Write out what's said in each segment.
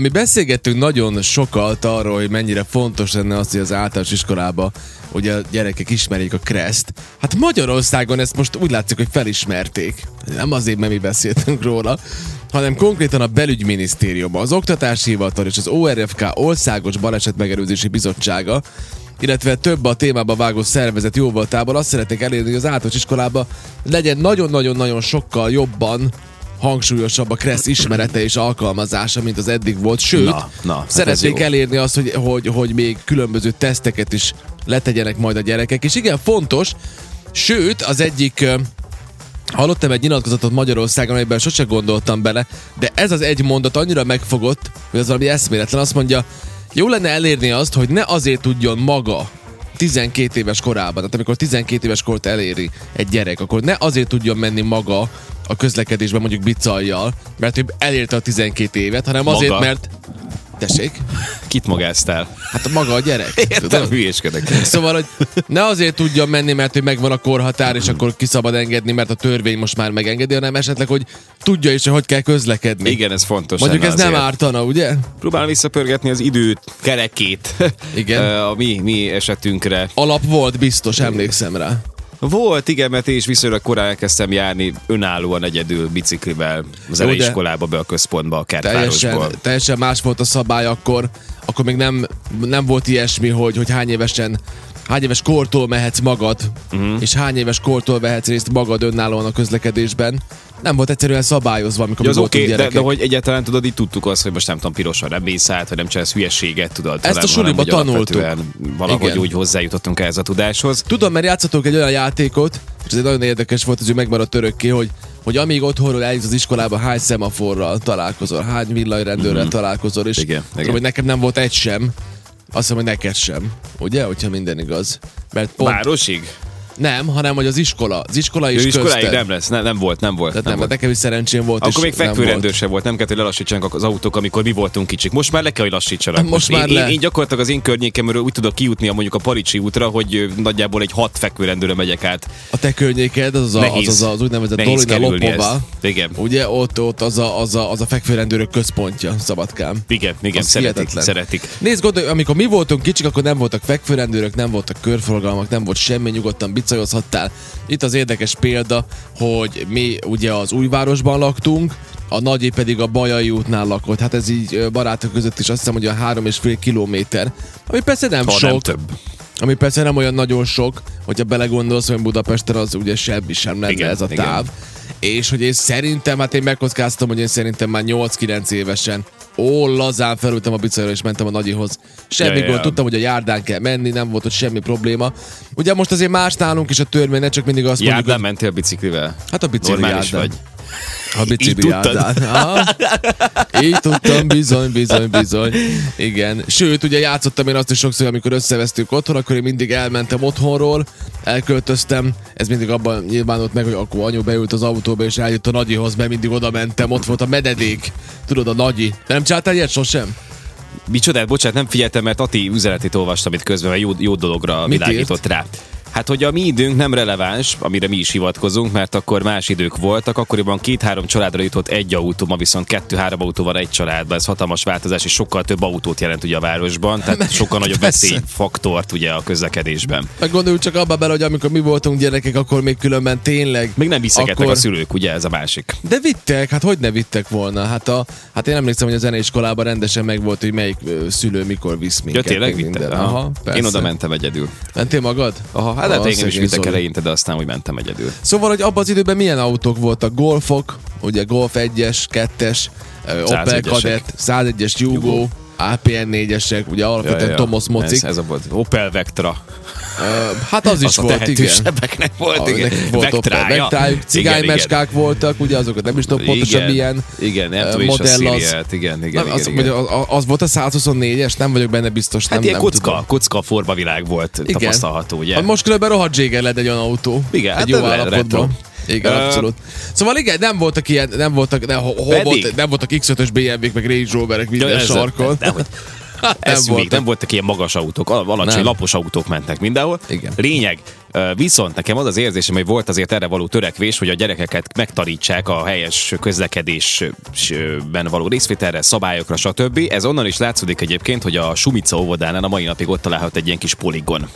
Mi beszélgettünk nagyon sokat arról, hogy mennyire fontos lenne az, hogy az általános iskolába hogy a gyerekek ismerjék a Kreszt. Hát Magyarországon ezt most úgy látszik, hogy felismerték. Nem azért, mert mi beszéltünk róla, hanem konkrétan a belügyminisztérium, az Oktatási Hivatal és az ORFK Országos Baleset Megelőzési Bizottsága illetve több a témába vágó szervezet jóvoltából azt szeretnék elérni, hogy az általános iskolába legyen nagyon-nagyon-nagyon sokkal jobban hangsúlyosabb a Kressz ismerete és alkalmazása, mint az eddig volt. Sőt, Na, na, hát szeretnék elérni azt, hogy, hogy, hogy még különböző teszteket is letegyenek majd a gyerekek. És igen, fontos, sőt, az egyik Hallottam egy nyilatkozatot Magyarországon, amelyben sose gondoltam bele, de ez az egy mondat annyira megfogott, hogy az valami eszméletlen. Azt mondja, jó lenne elérni azt, hogy ne azért tudjon maga 12 éves korában, tehát amikor 12 éves kort eléri egy gyerek, akkor ne azért tudjon menni maga a közlekedésben mondjuk bicajjal, mert ő elérte a 12 évet, hanem azért, Maga? mert... Tessék? Kit magáztál? Hát maga a gyerek. Értem, hülyéskedek. Szóval, hogy ne azért tudjon menni, mert hogy megvan a korhatár, és akkor kiszabad engedni, mert a törvény most már megengedi, hanem esetleg, hogy tudja is, hogy hogy kell közlekedni. Igen, ez fontos. Mondjuk ez lenne nem azért. ártana, ugye? Próbálom visszapörgetni az időt, kerekét. Igen. A mi, mi esetünkre. Alap volt, biztos, emlékszem rá. Volt, igen, mert én is viszonylag korán elkezdtem járni önállóan egyedül biciklivel az Jó, iskolába be a központba, a kertvárosból. Teljesen, teljesen más volt a szabály akkor, akkor még nem, nem volt ilyesmi, hogy, hogy hány évesen hány éves kortól mehetsz magad, uh-huh. és hány éves kortól vehetsz részt magad önállóan a közlekedésben. Nem volt egyszerűen szabályozva, amikor Ja, az oké, okay, de, de hogy egyáltalán tudod, így tudtuk azt, hogy most nem tudom, pirosan át, vagy nem csinálsz hülyeséget, tudod. Ezt a suliba tanultuk. Valahogy Igen. úgy hozzájutottunk ehhez a tudáshoz. Tudom, mert játszottunk egy olyan játékot, és ez egy nagyon érdekes volt, hogy megmaradt örökké, hogy, hogy amíg otthonról eljutsz az iskolába, hány szemaforral találkozol, hány villanyrendőrrel mm-hmm. találkozol, és Igen, tudom, igen. hogy nekem nem volt egy sem, azt hiszem, hogy neked sem, ugye, hogyha minden igaz. Mert pont Városig? Nem, hanem hogy az iskola, az iskola is Ő iskoláig közted. nem lesz, ne, nem volt, nem volt. Tehát nem nem, volt. nekem is szerencsém volt. Akkor még fekvőrendőr volt. se volt, nem kellett, hogy lelassítsanak az autók, amikor mi voltunk kicsik. Most már le kell, hogy lassítsanak. Most már én, le. Én, én, gyakorlatilag az én környékemről úgy tudok kijutni a mondjuk a Paricsi útra, hogy nagyjából egy hat fekvőrendőre megyek át. A te környéked, az az, a, az, Nehéz. az, az úgynevezett Nehéz Dolina Lopova. Igen. Ugye ott, ott az, a, az, a, az a fekvőrendőrök központja, Szabadkám. Igen, igen, Az szeretik, hihetetlen. szeretik. Nézd, gondolj, amikor mi voltunk kicsik, akkor nem voltak fekvőrendőrök, nem voltak körforgalmak, nem volt semmi, nyugodtan bicajozhattál. Itt az érdekes példa, hogy mi ugye az újvárosban laktunk, a nagyé pedig a Bajai útnál lakott. Hát ez így barátok között is azt hiszem, hogy a három és fél kilométer. Ami persze nem Ha sok. nem több. Ami persze nem olyan nagyon sok, hogyha belegondolsz, hogy Budapesten az ugye semmi sem lenne Igen, ez a igen. táv. És hogy én szerintem, hát én megkockáztam, hogy én szerintem már 8-9 évesen ó, lazán felültem a bicajra és mentem a nagyihoz. Semmi Ja, gond, ja. tudtam, hogy a járdán kell menni, nem volt ott semmi probléma. Ugye most azért más nálunk is a törvény, ne csak mindig azt mondjuk, Járdán mentél biciklivel? hát a bicikli Normális járdán. vagy. A bicikli Így tudtam, bizony, bizony, bizony. Igen. Sőt, ugye játszottam én azt is sokszor, amikor összevesztük otthon, akkor én mindig elmentem otthonról, elköltöztem, ez mindig abban nyilvánult meg, hogy akkor anyu beült az autóba és eljött a nagyihoz, mert mindig oda mentem, ott volt a mededék, tudod, a nagyi. Nem csináltál ilyet sosem? Micsodát, bocsánat, nem figyeltem, mert Ati üzenetét olvastam itt közben, mert jó, jó dologra Mit világított rá. Hát, hogy a mi időnk nem releváns, amire mi is hivatkozunk, mert akkor más idők voltak, akkoriban két-három családra jutott egy autó, ma viszont kettő-három autó van egy családban, ez hatalmas változás, és sokkal több autót jelent ugye a városban, tehát sokkal nagyobb veszélyfaktort ugye a közlekedésben. Meg gondoljuk csak abba bele, hogy amikor mi voltunk gyerekek, akkor még különben tényleg... Még nem viszegettek akkor... a szülők, ugye ez a másik. De vittek, hát hogy ne vittek volna? Hát, a, hát én emlékszem, hogy a zeneiskolában rendesen megvolt, hogy melyik szülő mikor visz Ja, minket. tényleg meg vitted? minden. Aha, Aha. Én oda mentem egyedül. Mentél magad? Aha, hát, hát engem is vittek eleinte, de aztán úgy mentem egyedül. Szóval, hogy abban az időben milyen autók voltak? Golfok, ugye Golf 1-es, 2-es, ö, Opel 101-esek. Kadett, 101-es Jugo, APN 4-esek, ugye alapvetően Tomos Mocik. Ez, ez a volt. Opel Vectra. Hát az is Az a volt, igen. tehetősebbeknek volt, Ah, igen. volt Vectrája. Vectrájuk, cigánymeskák voltak, ugye azokat nem is tudom pontosan Igen, milyen Igen, nem a modell az. Igen, igen, Nem, igen, az, igen. igen. Az, az, volt a 124-es? Nem vagyok benne biztos. Hát nem, ilyen nem kocka, tudom. kocka formavilág volt Igen. tapasztalható, ugye? Hát most különben rohadt lett egy olyan autó. Igen, egy hát jó állapotban. Igen, Ö, abszolút. Szóval igen, nem voltak ilyen, nem voltak, ne, hol Pedig? volt, nem voltak X5-ös BMW-k, meg Range Roverek minden sarkon. Nem, Ez voltak. még nem voltak ilyen magas autók, al- alacsony, Nem. lapos autók mentek mindenhol. Igen. Lényeg, viszont nekem az az érzésem, hogy volt azért erre való törekvés, hogy a gyerekeket megtanítsák a helyes közlekedésben való részvételre, szabályokra, stb. Ez onnan is látszódik egyébként, hogy a Sumica óvodánál a mai napig ott találhat egy ilyen kis poligon.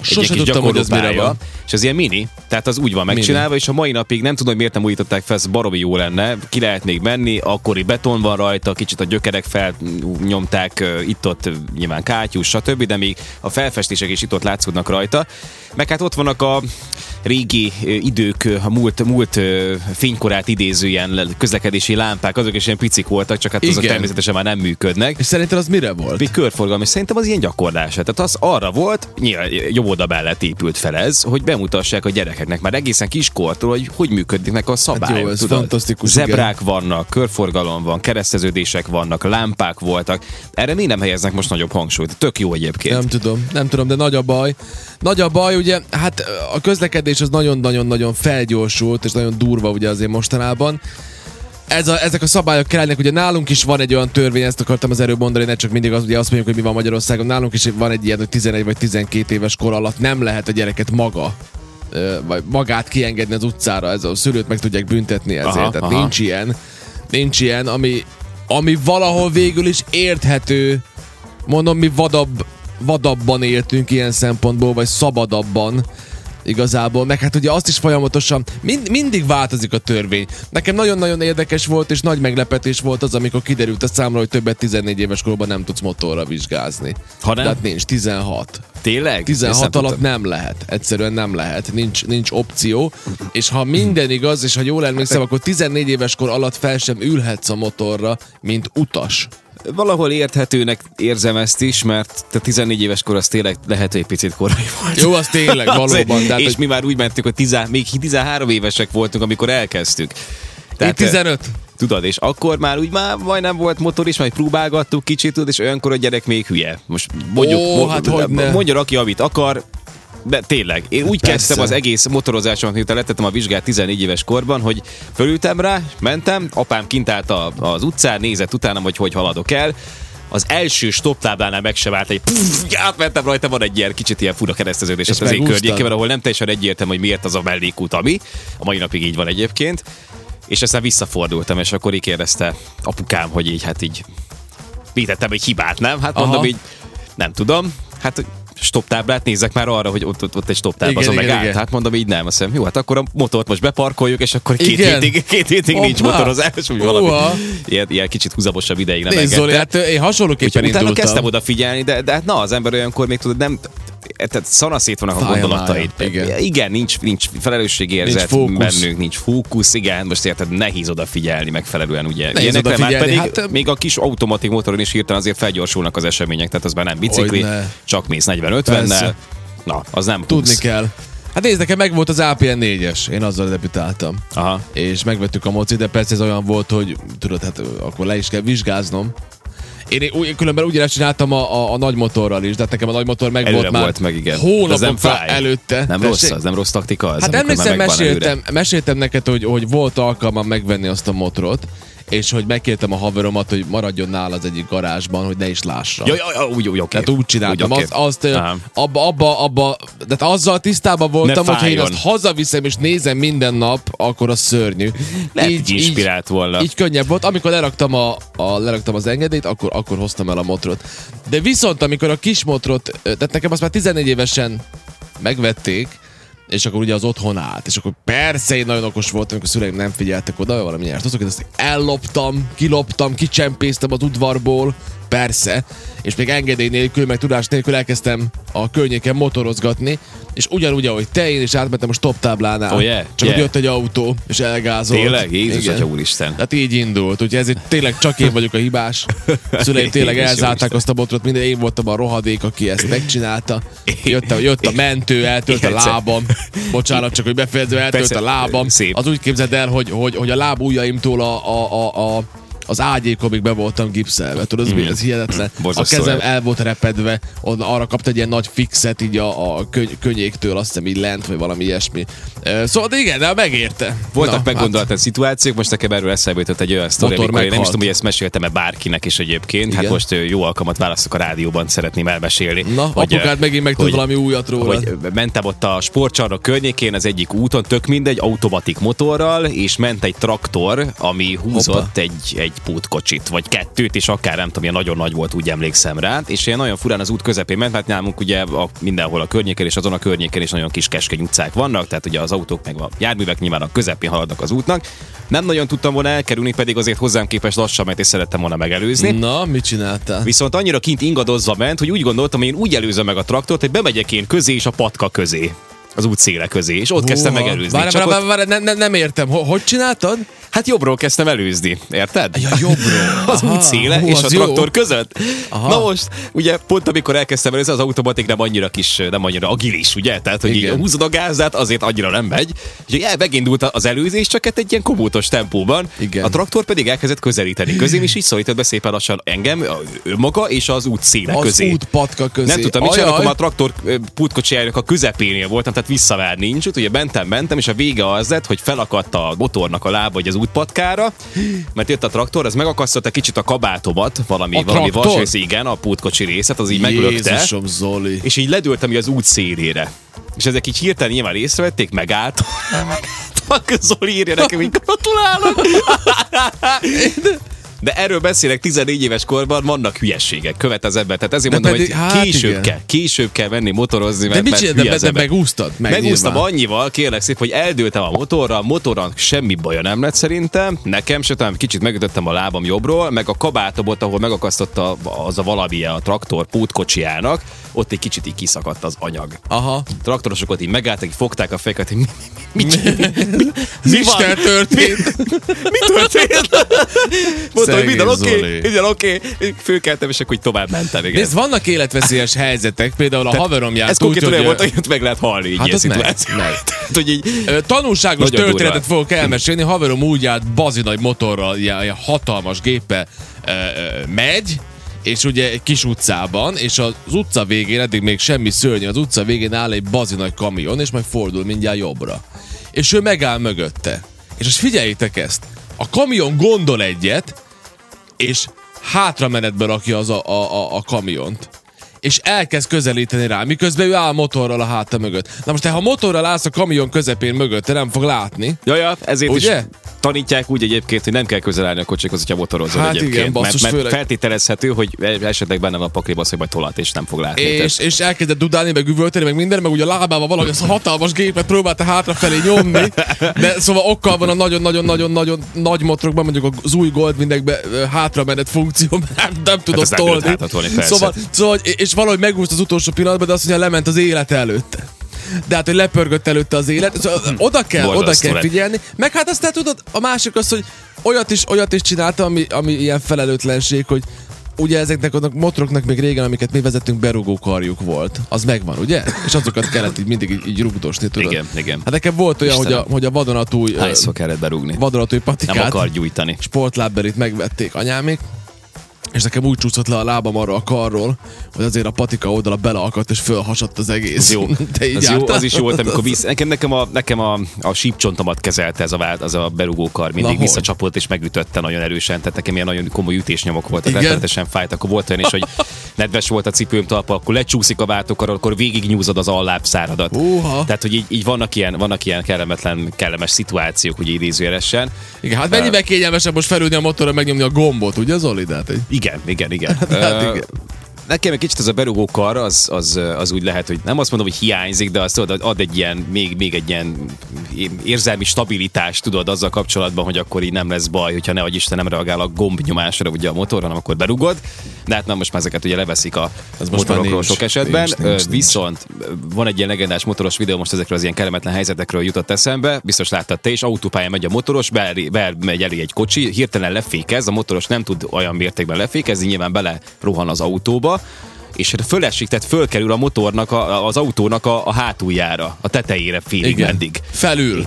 Sose tudtam, hogy ez mire van. És ez ilyen mini, tehát az úgy van megcsinálva, és a mai napig nem tudom, hogy miért nem újították fel, ez baromi jó lenne, ki lehet még menni, akkori beton van rajta, kicsit a gyökerek felnyomták, itt-ott nyilván kátyús, stb., de még a felfestések is itt-ott látszódnak rajta. Meg hát ott vannak a régi idők, a múlt, múlt fénykorát idéző ilyen közlekedési lámpák, azok is ilyen picik voltak, csak hát azok Igen. természetesen már nem működnek. És szerinted az mire volt? Még körforgalmi, szerintem az ilyen gyakorlás. Tehát az arra volt, nyilván jobb oda mellett épült fel ez, hogy bemutassák a gyerekeknek már egészen kiskortól, hogy hogy működnek a szabályok. Hát jó, ez tudod? fantasztikus, Zebrák vannak, körforgalom van, kereszteződések vannak, lámpák voltak. Erre mi nem helyeznek most nagyobb hangsúlyt? Tök jó egyébként. Nem tudom, nem tudom, de nagy a baj. Nagy a baj, ugye, hát a közlekedés az nagyon-nagyon-nagyon felgyorsult, és nagyon durva ugye azért mostanában. Ez a, ezek a szabályok kellenek, ugye nálunk is van egy olyan törvény, ezt akartam az előbb mondani, ne csak mindig az, ugye azt mondjuk, hogy mi van Magyarországon, nálunk is van egy ilyen, hogy 11 vagy 12 éves kor alatt nem lehet a gyereket maga vagy magát kiengedni az utcára, ez a szülőt meg tudják büntetni ezért. Aha, Tehát aha. nincs ilyen, nincs ilyen, ami, ami valahol végül is érthető, mondom, mi vadabb, vadabban éltünk ilyen szempontból, vagy szabadabban igazából, meg hát ugye azt is folyamatosan, mind, mindig változik a törvény. Nekem nagyon-nagyon érdekes volt, és nagy meglepetés volt az, amikor kiderült a számra, hogy többet 14 éves korban nem tudsz motorra vizsgázni. Ha nem? Tehát nincs, 16. Tényleg? 16 Ezt nem alatt nem lehet. Egyszerűen nem lehet. Nincs, nincs opció. És ha minden igaz, és ha jól emlékszem, akkor 14 éves kor alatt fel sem ülhetsz a motorra, mint utas. Valahol érthetőnek érzem ezt is, mert te 14 éves kor az tényleg lehet, hogy egy picit korai volt. Jó, az tényleg, valóban. De hát, és hogy mi már úgy mentünk, hogy tizen, még 13 évesek voltunk, amikor elkezdtük. én 15. Tudod, és akkor már úgy már majdnem volt motor is, majd próbálgattuk kicsit, tudod, és olyankor a gyerek még hülye. Most mondjuk, Ó, hát mondjon aki, amit akar, de tényleg, én úgy Persze. kezdtem az egész motorozásomat, miután letettem a vizsgát 14 éves korban, hogy fölültem rá, mentem, apám kint állt a, az utcán, nézett utánam, hogy hogy haladok el, az első stop táblánál meg se vált egy pff, átmentem rajta, van egy ilyen kicsit ilyen fura kereszteződés az én környékében, ahol nem teljesen egyértelmű, hogy miért az a mellékút, ami. A mai napig így van egyébként. És aztán visszafordultam, és akkor így kérdezte apukám, hogy így hát így vétettem egy hibát, nem? Hát mondom Aha. így, nem tudom. Hát stop táblát nézzek már arra, hogy ott, ott, ott egy stop tábla, Igen, azon meg igen, állt. Hát mondom így nem, azt mondom, jó, hát akkor a motort most beparkoljuk, és akkor két Igen. hétig, két hétig nincs Hoppá. motorozás, úgy valami. Ilyen, ilyen kicsit húzamosabb ideig nem Nézd, Zoli, hát én hasonlóképpen Úgyhogy utána kezdtem odafigyelni, de, de hát na, az ember olyankor még tudod, nem tehát szanaszét vannak a gondolataid. igen. igen, nincs, nincs felelősségérzet Nincs fókusz. bennünk, nincs fókusz, igen, most érted, nehéz odafigyelni megfelelően, ugye. Nehéz Ilyenekre már pedig hát, még a kis automatik motoron is hirtelen azért felgyorsulnak az események, tehát az már nem bicikli, Hogyne. csak mész 40-50-nel. Persze. Na, az nem Tudni 20. kell. Hát nézd, nekem meg volt az APN 4-es, én azzal debütáltam. Aha. És megvettük a moci, de persze ez olyan volt, hogy tudod, hát akkor le is kell vizsgáznom. Én úgy, különben ugyanezt csináltam a, a, a nagy motorral is, de hát nekem a nagy motor meg Előre volt már volt meg, igen. Fáj. előtte. Nem Tessék? rossz az, nem rossz taktika az, Hát emlékszem, előre. meséltem, meséltem neked, hogy, hogy volt alkalmam megvenni azt a motrot, és hogy megkértem a haveromat, hogy maradjon nála az egyik garázsban, hogy ne is lássa. Ja, ja, ja, úgy, úgy, oké. Tehát úgy csináltam, Úgy, azt, oké. azt Aha. abba, abba, abba, de azzal tisztában voltam, hogy ha én azt hazaviszem és nézem minden nap, akkor az szörnyű. Lehet, így inspirált volna. Így könnyebb volt. Amikor leraktam, a, a, leraktam az engedélyt, akkor, akkor hoztam el a motrot. De viszont, amikor a kis motrot, tehát nekem azt már 14 évesen megvették, és akkor ugye az otthon állt, és akkor persze én nagyon okos voltam, amikor a szüleim nem figyeltek oda, valami nyert. Hozok, ezt elloptam, kiloptam, kicsempésztem az udvarból, persze, és még engedély nélkül, meg tudás nélkül elkezdtem a környéken motorozgatni, és ugyanúgy, ahogy te, én is átmentem a stop táblánál. Oh, yeah, Csak yeah. jött egy autó, és elgázolt. Tényleg? Jézus, Igen. Atya úristen. Hát így indult, úgyhogy ezért tényleg csak én vagyok a hibás. A szüleim tényleg elzárták azt a botrot, minden én voltam a rohadék, aki ezt megcsinálta. Jött a, jött a mentő, eltölt a lábam. Bocsánat, csak hogy befejező, eltölt a lábam. Az úgy képzeld el, hogy, hogy, hogy a lábujjaimtól a, a, a, a az ágyékomig be voltam gipszelve. Tudod, ez, mm. ez hihetetlen. A kezem ez. el volt repedve, on, arra kapta egy ilyen nagy fixet így a, a köny- könnyéktől, azt hiszem így lent, vagy valami ilyesmi. Szóval igen, de megérte. Voltak meggondolatlan szituációk, most nekem erről eszembe jutott egy olyan sztori, amikor én nem is tudom, hogy ezt meséltem-e bárkinek is egyébként. Hát Igen. most ö, jó alkalmat választok a rádióban, szeretném elmesélni. Hát, Na, hogy, ö, apukád megint megtud hogy- valami újat róla. hogy mentem ott a sportcsarnok környékén az egyik úton, tök mindegy, automatik motorral, és ment egy traktor, ami húzott Hoppa. egy, egy pótkocsit, vagy kettőt, és akár nem tudom, ilyen nagyon nagy volt, úgy emlékszem rá, és ilyen nagyon furán az út közepén ment, mert nálunk ugye a, mindenhol a környéken és azon a környéken is nagyon kis keskeny utcák vannak, tehát ugye az autók meg a járművek nyilván a közepén haladnak az útnak. Nem nagyon tudtam volna elkerülni, pedig azért hozzám képest lassan ment, és szerettem volna megelőzni. Na, mit csináltál? Viszont annyira kint ingadozva ment, hogy úgy gondoltam, hogy én úgy előzöm meg a traktort, hogy bemegyek én közé és a patka közé. Az út széle közé, és ott kezdtem Húha. megelőzni. Ott, várj, várj, ne, ne, nem értem. Ho- Hogy csináltad? Hát jobbról kezdtem előzni, érted? Ja, jobbról. az Aha, út széle hú, és az a jó. traktor között. Aha. Na most, ugye pont amikor elkezdtem előzni, az automatik nem annyira kis, nem annyira agilis, ugye? Tehát, hogy így Igen. húzod a gázdát, azért annyira nem megy. És ugye megindult az előzés, csak hát egy ilyen komótos tempóban. Igen. A traktor pedig elkezdett közelíteni közém, és így szólított be szépen lassan engem, maga és az út széle Az közé. útpatka közé. Nem tudtam, mit akkor már a traktor putkocsijának a közepénél voltam, tehát visszavár nincs. Ugye mentem, mentem, és a vége az lett, hogy felakadt a motornak a lába, vagy az útpatkára, mert jött a traktor, ez megakasztotta kicsit a kabátomat, valami, A valami vasrész, igen, a putkocsi részet, az így meglökte. Jézusom, Zoli. És így ledőltem így az út szélére. És ezek így hirtelen nyilván észrevették, megállt. Zoli írja nekem, hogy gratulálok. De erről beszélek 14 éves korban, vannak hülyességek, követ az ember. Tehát ezért De mondom, pedig- hogy hát később igen. kell, később kell menni motorozni, De mert, mit mert hülye De, az de ember. megúsztad? Meg Megúsztam nyilván. annyival, kérlek szép, hogy eldőltem a motorral, motoron semmi baja nem lett szerintem, nekem se, talán kicsit megütöttem a lábam jobbról, meg a kabátomot, ahol megakasztotta az a valami a traktor pótkocsijának, ott egy kicsit így kiszakadt az anyag. Aha. Traktorosok ott így megálltak, így fogták a fejeket, hogy mi, mi, mi, mi, mi, Mi van? Isten történt? mi történt? Mondtam, hogy minden oké, okay, minden oké. Okay. Fölkeltem, és akkor így tovább mentem. Igen. Nézd, vannak életveszélyes helyzetek, például a haverom járt Ez úgy, hogy... volt, hogy ott meg lehet halni így Hát ilyen az meg, szituáció. hogy így, Tanulságos történetet fogok elmesélni. Haverom úgy járt bazi nagy motorral, ilyen, hatalmas géppel megy, és ugye egy kis utcában, és az utca végén, eddig még semmi szörnyű, az utca végén áll egy bazi nagy kamion, és majd fordul mindjárt jobbra. És ő megáll mögötte. És most figyeljétek ezt. A kamion gondol egyet, és hátra menetbe rakja az a, a, a, a kamiont és elkezd közelíteni rá, miközben ő áll motorral a háta mögött. Na most, te ha motorral állsz a kamion közepén mögött, te nem fog látni. Jaja, ezért Ugye? is tanítják úgy egyébként, hogy nem kell közel állni a kocsikhoz, hogyha motorozol Hát egyébként. igen, basszus, mert, mert főleg- feltételezhető, hogy esetleg benne van a pakliba hogy majd tolat, és nem fog látni. És, és elkezdett dudálni, meg üvölteni, meg minden, meg ugye a lábával valahogy az a hatalmas gépet próbálta hátrafelé nyomni. De szóval okkal van a nagyon-nagyon-nagyon-nagyon nagy motorokban, mondjuk az új Goldwingekben ö, hátra menet funkció, nem, nem tudod ezt Hát tolni. Szóval, szóval, és valahogy megúszt az utolsó pillanatban, de azt mondja, lement az élet előtte. De hát, hogy lepörgött előtte az élet, szóval oda kell, oda Borzasztó kell lett. figyelni. Meg hát aztán tudod, a másik az, hogy olyat is, olyat is csinálta, ami, ami ilyen felelőtlenség, hogy ugye ezeknek a motoroknak még régen, amiket mi vezettünk, berugó karjuk volt. Az megvan, ugye? És azokat kellett így mindig így, így rugdosni, tudod? Igen, igen. Hát nekem volt olyan, hogy a, Istenem. hogy a vadonatúj, Hányszor kellett berúgni? vadonatúj Nem patikát, akar gyújtani. sportlábberit megvették anyámék, és nekem úgy csúszott le a lábam arra a karról, hogy azért a patika oldala beleakadt, és fölhasadt az egész. Ez jó. Te így az, jó, az is jó volt, amikor visz... Nekem, nekem, a, nekem a, a sípcsontomat kezelte ez a, vált, az a berugókar. Mindig Na, visszacsapott és megütötte nagyon erősen. Tehát nekem ilyen nagyon komoly ütésnyomok voltak. Rettenetesen fájt. Akkor volt olyan is, hogy nedves volt a cipőm talpa, akkor lecsúszik a váltókar, akkor végig nyúzod az allábszáradat. Húha. Tehát, hogy így, így vannak, ilyen, vannak ilyen kellemetlen, kellemes szituációk, ugye idézőjelesen. Igen, hát mennyivel kényelmesebb most felülni a motorra, megnyomni a gombot, ugye Zoli? De hát, egy... Igen, igen, igen. hát Ö, igen. Nekem egy kicsit az a berugó kar, az, az, az úgy lehet, hogy nem azt mondom, hogy hiányzik, de azt tudod, ad egy ilyen, még, még egy ilyen érzelmi stabilitást, tudod, azzal kapcsolatban, hogy akkor így nem lesz baj, hogyha ne Isten nem reagál a gombnyomásra ugye a motor, hanem akkor berugod. De hát nem most már ezeket ugye leveszik a Ez motorokról nincs. sok esetben. Nincs, nincs. Viszont van egy ilyen legendás motoros videó, most ezekről az ilyen kellemetlen helyzetekről jutott eszembe, biztos láttad te is, autópályán megy a motoros, be, be megy elé egy kocsi, hirtelen lefékez, a motoros nem tud olyan mértékben lefékezni, nyilván bele rohan az autóba, és fölesik, tehát fölkerül a motornak, a, az autónak a, a hátuljára, a tetejére félig Igen. meddig. Felül.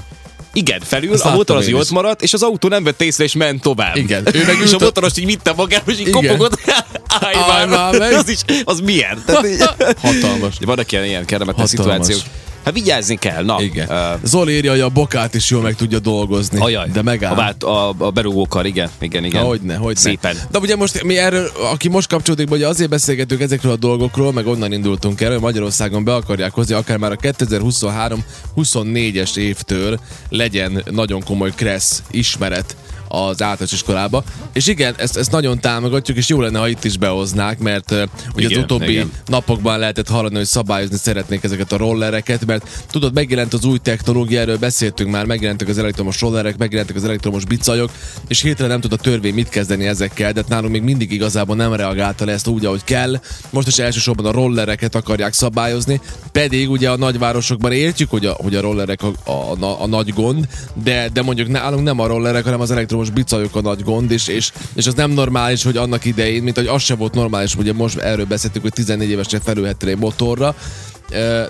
Igen, felül, Ezt a motor az jót maradt, és az autó nem vett észre, és ment tovább. Igen. Ő meg és a motoros így vitte magába, és így Igen. kopogott. Állj már, az, is, az milyen? Tehát, Hatalmas. vannak ilyen, ilyen kellemetlen szituációk. Hát vigyázni kell, na. Igen. Uh, Zoli írja, hogy a bokát is jól meg tudja dolgozni. Ajaj, de megáll. A, vát, a, a berúgókar, igen, igen, igen. Hogyne, hogyne. Szépen. De ugye most mi erről, aki most kapcsolódik, hogy azért beszélgetünk ezekről a dolgokról, meg onnan indultunk el, hogy Magyarországon be akarják hozni, akár már a 2023-24-es évtől legyen nagyon komoly kressz ismeret az általános iskolába. És igen, ezt, ezt nagyon támogatjuk, és jó lenne, ha itt is behoznák, mert uh, ugye Igen, az utóbbi igen. napokban lehetett hallani, hogy szabályozni szeretnék ezeket a rollereket, mert tudod, megjelent az új technológia, erről beszéltünk már, megjelentek az elektromos rollerek, megjelentek az elektromos bicajok, és hirtelen nem tud a törvény mit kezdeni ezekkel, de nálunk még mindig igazából nem reagálta le ezt úgy, ahogy kell. Most is elsősorban a rollereket akarják szabályozni, pedig ugye a nagyvárosokban értjük, hogy a, hogy a rollerek a, a, a, a nagy gond, de, de mondjuk nálunk nem a rollerek, hanem az elektromos bicajok a nagy gond, és, és, és az nem normális, hogy annak idején, mint hogy az se volt normális, ugye most erről beszéltük, hogy 14 évesen felülhettél egy motorra,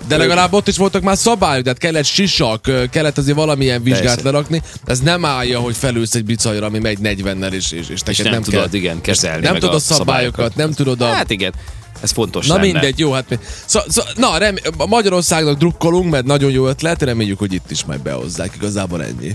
de legalább ott is voltak már szabályok, tehát kellett sisak, kellett azért valamilyen vizsgát Persze. lerakni. Ez nem állja, hogy felülsz egy bicajra, ami megy 40-nel, és, és, és, És neked nem, tudod, kell. igen, kezelni Nem tudod a a szabályokat, nem tudod a... Hát igen, ez fontos Na lenne. mindegy, jó, hát mi... Szó, szó, na, rem, Magyarországnak drukkolunk, mert nagyon jó ötlet, reméljük, hogy itt is majd behozzák, igazából ennyi.